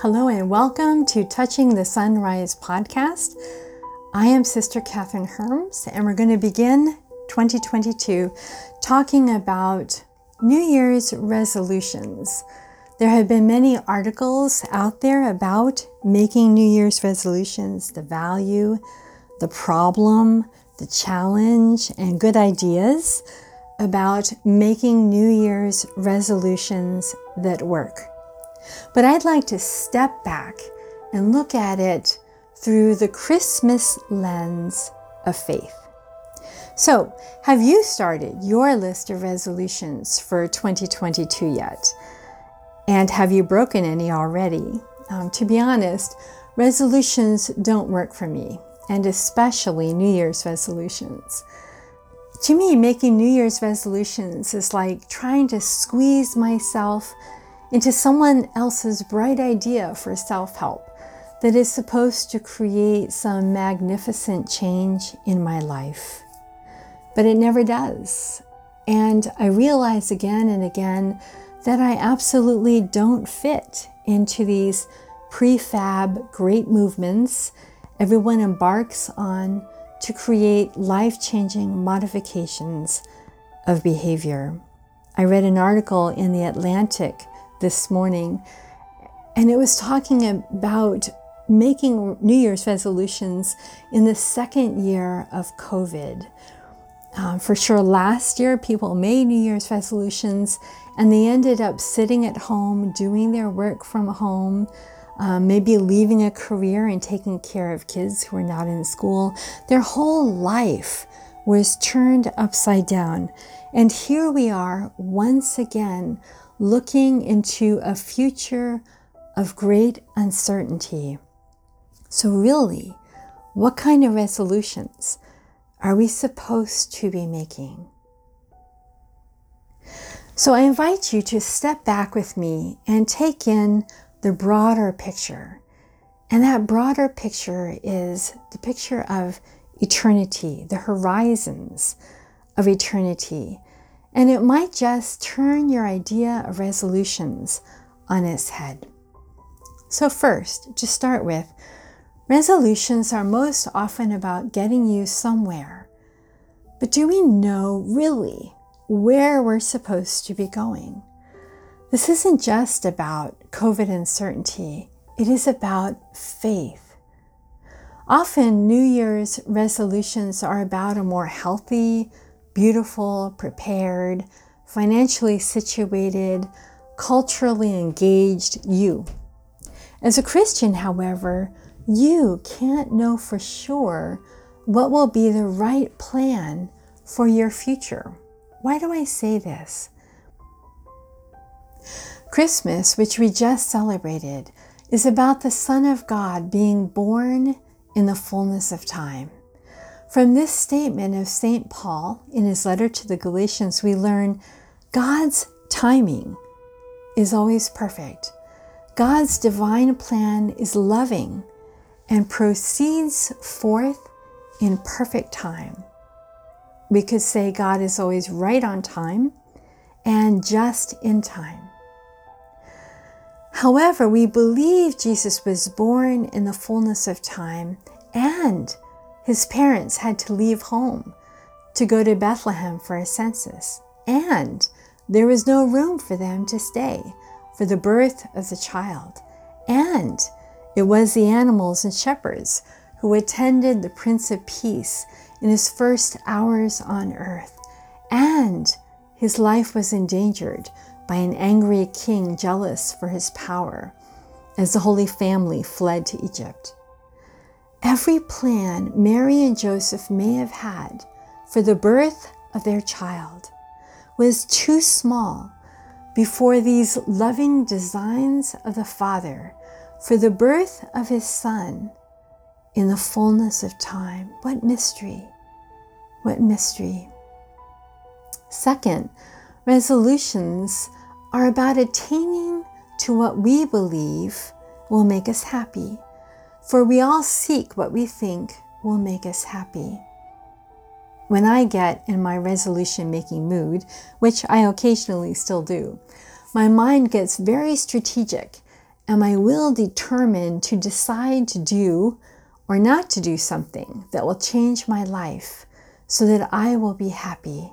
Hello and welcome to Touching the Sunrise podcast. I am Sister Kathryn Hermes, and we're going to begin 2022 talking about New Year's resolutions. There have been many articles out there about making New Year's resolutions, the value, the problem, the challenge, and good ideas about making New Year's resolutions that work. But I'd like to step back and look at it through the Christmas lens of faith. So, have you started your list of resolutions for 2022 yet? And have you broken any already? Um, to be honest, resolutions don't work for me, and especially New Year's resolutions. To me, making New Year's resolutions is like trying to squeeze myself into someone else's bright idea for self help that is supposed to create some magnificent change in my life. But it never does. And I realize again and again that I absolutely don't fit into these prefab great movements everyone embarks on to create life changing modifications of behavior. I read an article in The Atlantic this morning, and it was talking about making New Year's resolutions in the second year of COVID. Um, for sure, last year people made New Year's resolutions and they ended up sitting at home, doing their work from home, um, maybe leaving a career and taking care of kids who are not in school. Their whole life was turned upside down. And here we are once again looking into a future of great uncertainty. So, really, what kind of resolutions are we supposed to be making? So, I invite you to step back with me and take in the broader picture. And that broader picture is the picture of eternity, the horizons of eternity. And it might just turn your idea of resolutions on its head. So, first, to start with, resolutions are most often about getting you somewhere. But do we know really where we're supposed to be going? This isn't just about COVID uncertainty, it is about faith. Often, New Year's resolutions are about a more healthy, beautiful, prepared, financially situated, culturally engaged you. As a Christian, however, you can't know for sure what will be the right plan for your future. Why do I say this? Christmas, which we just celebrated, is about the Son of God being born in the fullness of time. From this statement of St. Paul in his letter to the Galatians, we learn God's timing is always perfect. God's divine plan is loving and proceeds forth in perfect time. We could say God is always right on time and just in time. However, we believe Jesus was born in the fullness of time and his parents had to leave home to go to Bethlehem for a census, and there was no room for them to stay for the birth of the child. And it was the animals and shepherds who attended the Prince of Peace in his first hours on earth. And his life was endangered by an angry king jealous for his power as the Holy Family fled to Egypt. Every plan Mary and Joseph may have had for the birth of their child was too small before these loving designs of the Father for the birth of his Son in the fullness of time. What mystery! What mystery! Second, resolutions are about attaining to what we believe will make us happy for we all seek what we think will make us happy. When I get in my resolution making mood, which I occasionally still do, my mind gets very strategic and my will determined to decide to do or not to do something that will change my life so that I will be happy.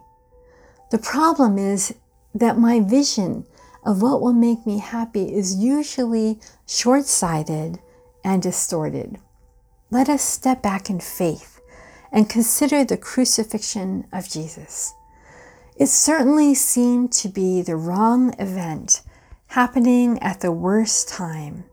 The problem is that my vision of what will make me happy is usually short sighted and distorted. Let us step back in faith and consider the crucifixion of Jesus. It certainly seemed to be the wrong event happening at the worst time.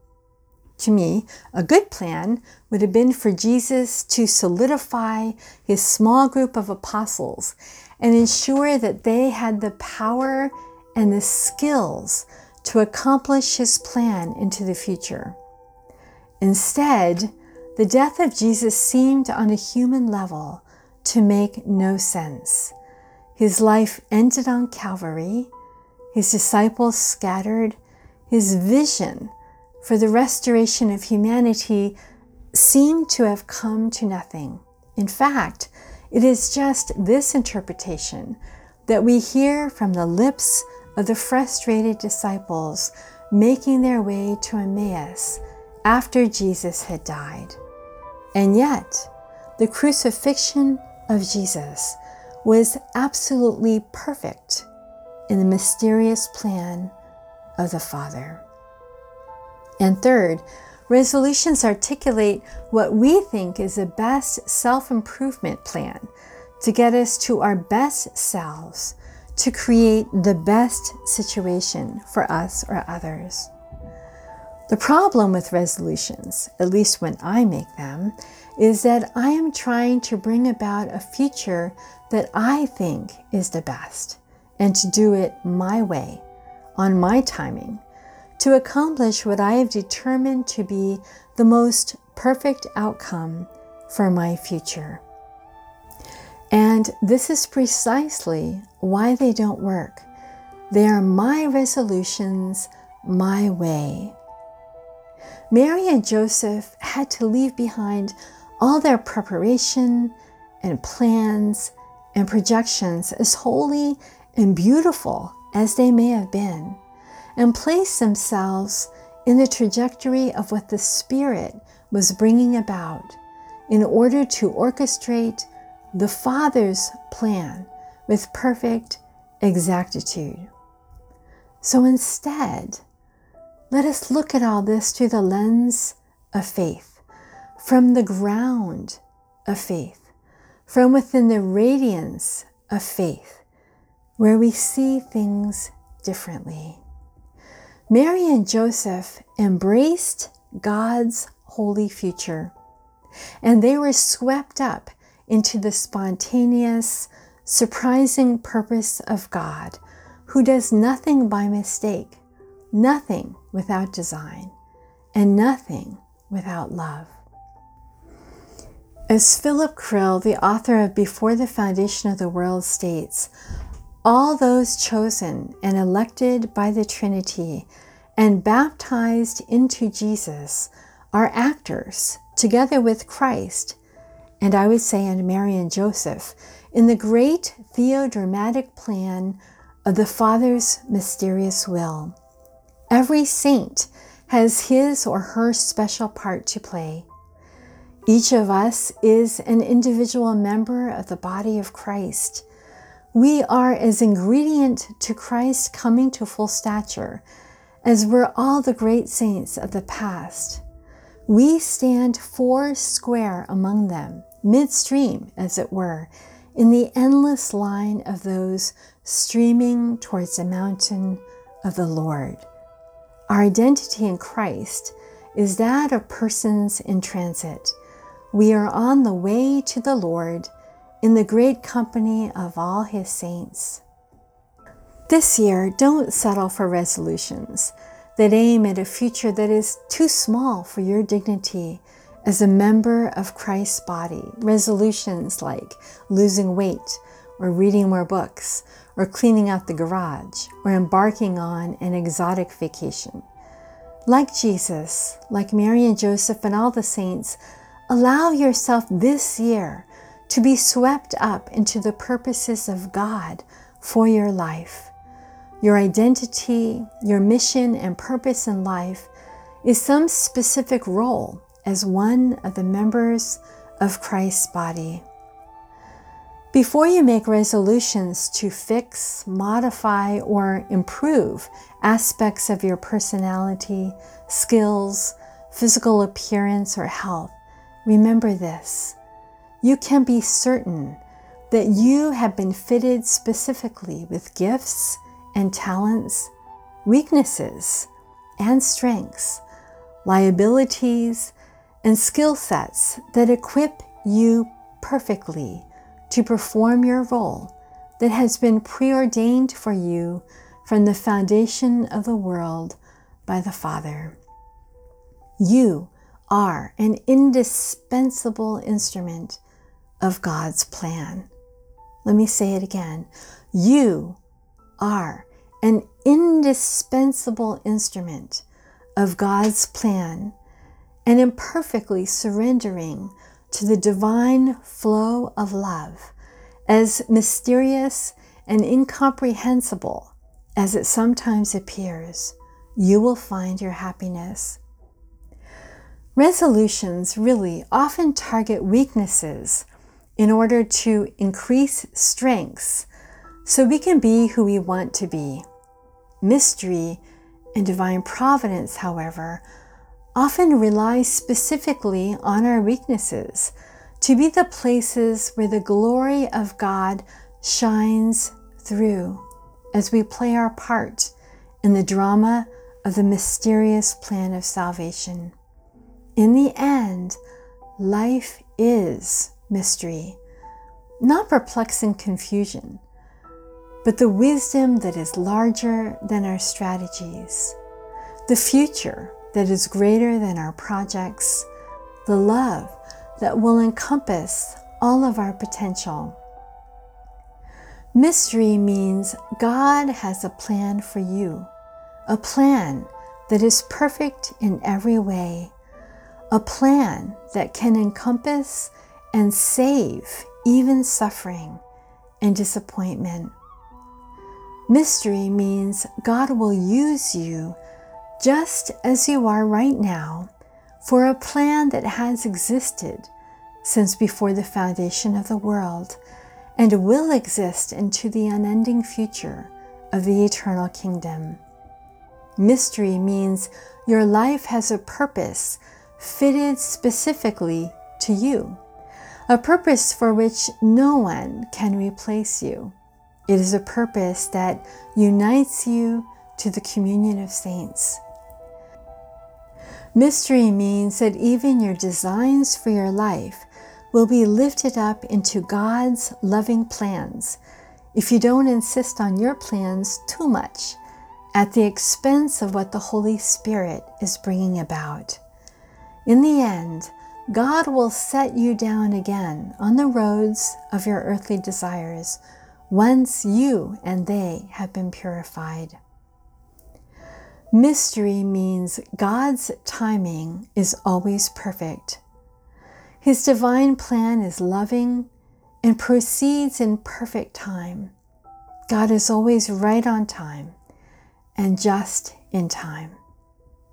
To me, a good plan would have been for Jesus to solidify his small group of apostles and ensure that they had the power and the skills to accomplish his plan into the future. Instead, the death of Jesus seemed on a human level to make no sense. His life ended on Calvary, his disciples scattered, his vision for the restoration of humanity seemed to have come to nothing. In fact, it is just this interpretation that we hear from the lips of the frustrated disciples making their way to Emmaus after Jesus had died. And yet, the crucifixion of Jesus was absolutely perfect in the mysterious plan of the Father. And third, resolutions articulate what we think is the best self improvement plan to get us to our best selves, to create the best situation for us or others. The problem with resolutions, at least when I make them, is that I am trying to bring about a future that I think is the best and to do it my way, on my timing, to accomplish what I have determined to be the most perfect outcome for my future. And this is precisely why they don't work. They are my resolutions, my way. Mary and Joseph had to leave behind all their preparation and plans and projections, as holy and beautiful as they may have been, and place themselves in the trajectory of what the Spirit was bringing about in order to orchestrate the Father's plan with perfect exactitude. So instead, let us look at all this through the lens of faith, from the ground of faith, from within the radiance of faith, where we see things differently. Mary and Joseph embraced God's holy future, and they were swept up into the spontaneous, surprising purpose of God, who does nothing by mistake, nothing without design, and nothing without love. As Philip Krill, the author of Before the Foundation of the World, states, all those chosen and elected by the Trinity and baptized into Jesus are actors together with Christ, and I would say, and Mary and Joseph, in the great theodramatic plan of the Father's mysterious will. Every saint has his or her special part to play. Each of us is an individual member of the body of Christ. We are as ingredient to Christ coming to full stature as were all the great saints of the past. We stand four square among them, midstream, as it were, in the endless line of those streaming towards the mountain of the Lord. Our identity in Christ is that of persons in transit. We are on the way to the Lord in the great company of all his saints. This year, don't settle for resolutions that aim at a future that is too small for your dignity as a member of Christ's body. Resolutions like losing weight, or reading more books, or cleaning out the garage, or embarking on an exotic vacation. Like Jesus, like Mary and Joseph and all the saints, allow yourself this year to be swept up into the purposes of God for your life. Your identity, your mission, and purpose in life is some specific role as one of the members of Christ's body. Before you make resolutions to fix, modify, or improve aspects of your personality, skills, physical appearance, or health, remember this. You can be certain that you have been fitted specifically with gifts and talents, weaknesses and strengths, liabilities and skill sets that equip you perfectly to perform your role that has been preordained for you from the foundation of the world by the Father. You are an indispensable instrument of God's plan. Let me say it again. You are an indispensable instrument of God's plan and imperfectly surrendering to the divine flow of love, as mysterious and incomprehensible as it sometimes appears, you will find your happiness. Resolutions really often target weaknesses in order to increase strengths so we can be who we want to be. Mystery and divine providence, however, often rely specifically on our weaknesses to be the places where the glory of God shines through as we play our part in the drama of the mysterious plan of salvation. In the end, life is mystery, not perplexing confusion, but the wisdom that is larger than our strategies, the future that is greater than our projects, the love that will encompass all of our potential. Mystery means God has a plan for you, a plan that is perfect in every way, a plan that can encompass and save even suffering and disappointment. Mystery means God will use you just as you are right now for a plan that has existed since before the foundation of the world and will exist into the unending future of the eternal kingdom. Mystery means your life has a purpose fitted specifically to you, a purpose for which no one can replace you. It is a purpose that unites you to the communion of saints. Mystery means that even your designs for your life will be lifted up into God's loving plans if you don't insist on your plans too much at the expense of what the Holy Spirit is bringing about. In the end, God will set you down again on the roads of your earthly desires once you and they have been purified. Mystery means God's timing is always perfect. His divine plan is loving and proceeds in perfect time. God is always right on time and just in time.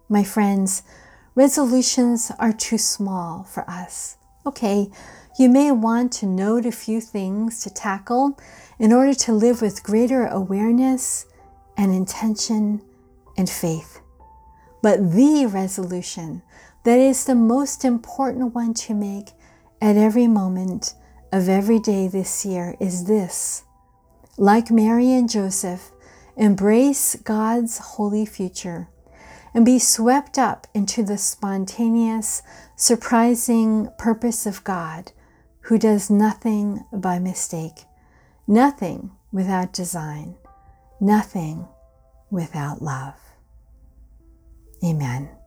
My friends, resolutions are too small for us. Okay, you may want to note a few things to tackle in order to live with greater awareness and intention and faith. But the resolution that is the most important one to make at every moment of every day this year is this. Like Mary and Joseph, embrace God's holy future and be swept up into the spontaneous, surprising purpose of God, who does nothing by mistake, nothing without design, nothing without love. Amen.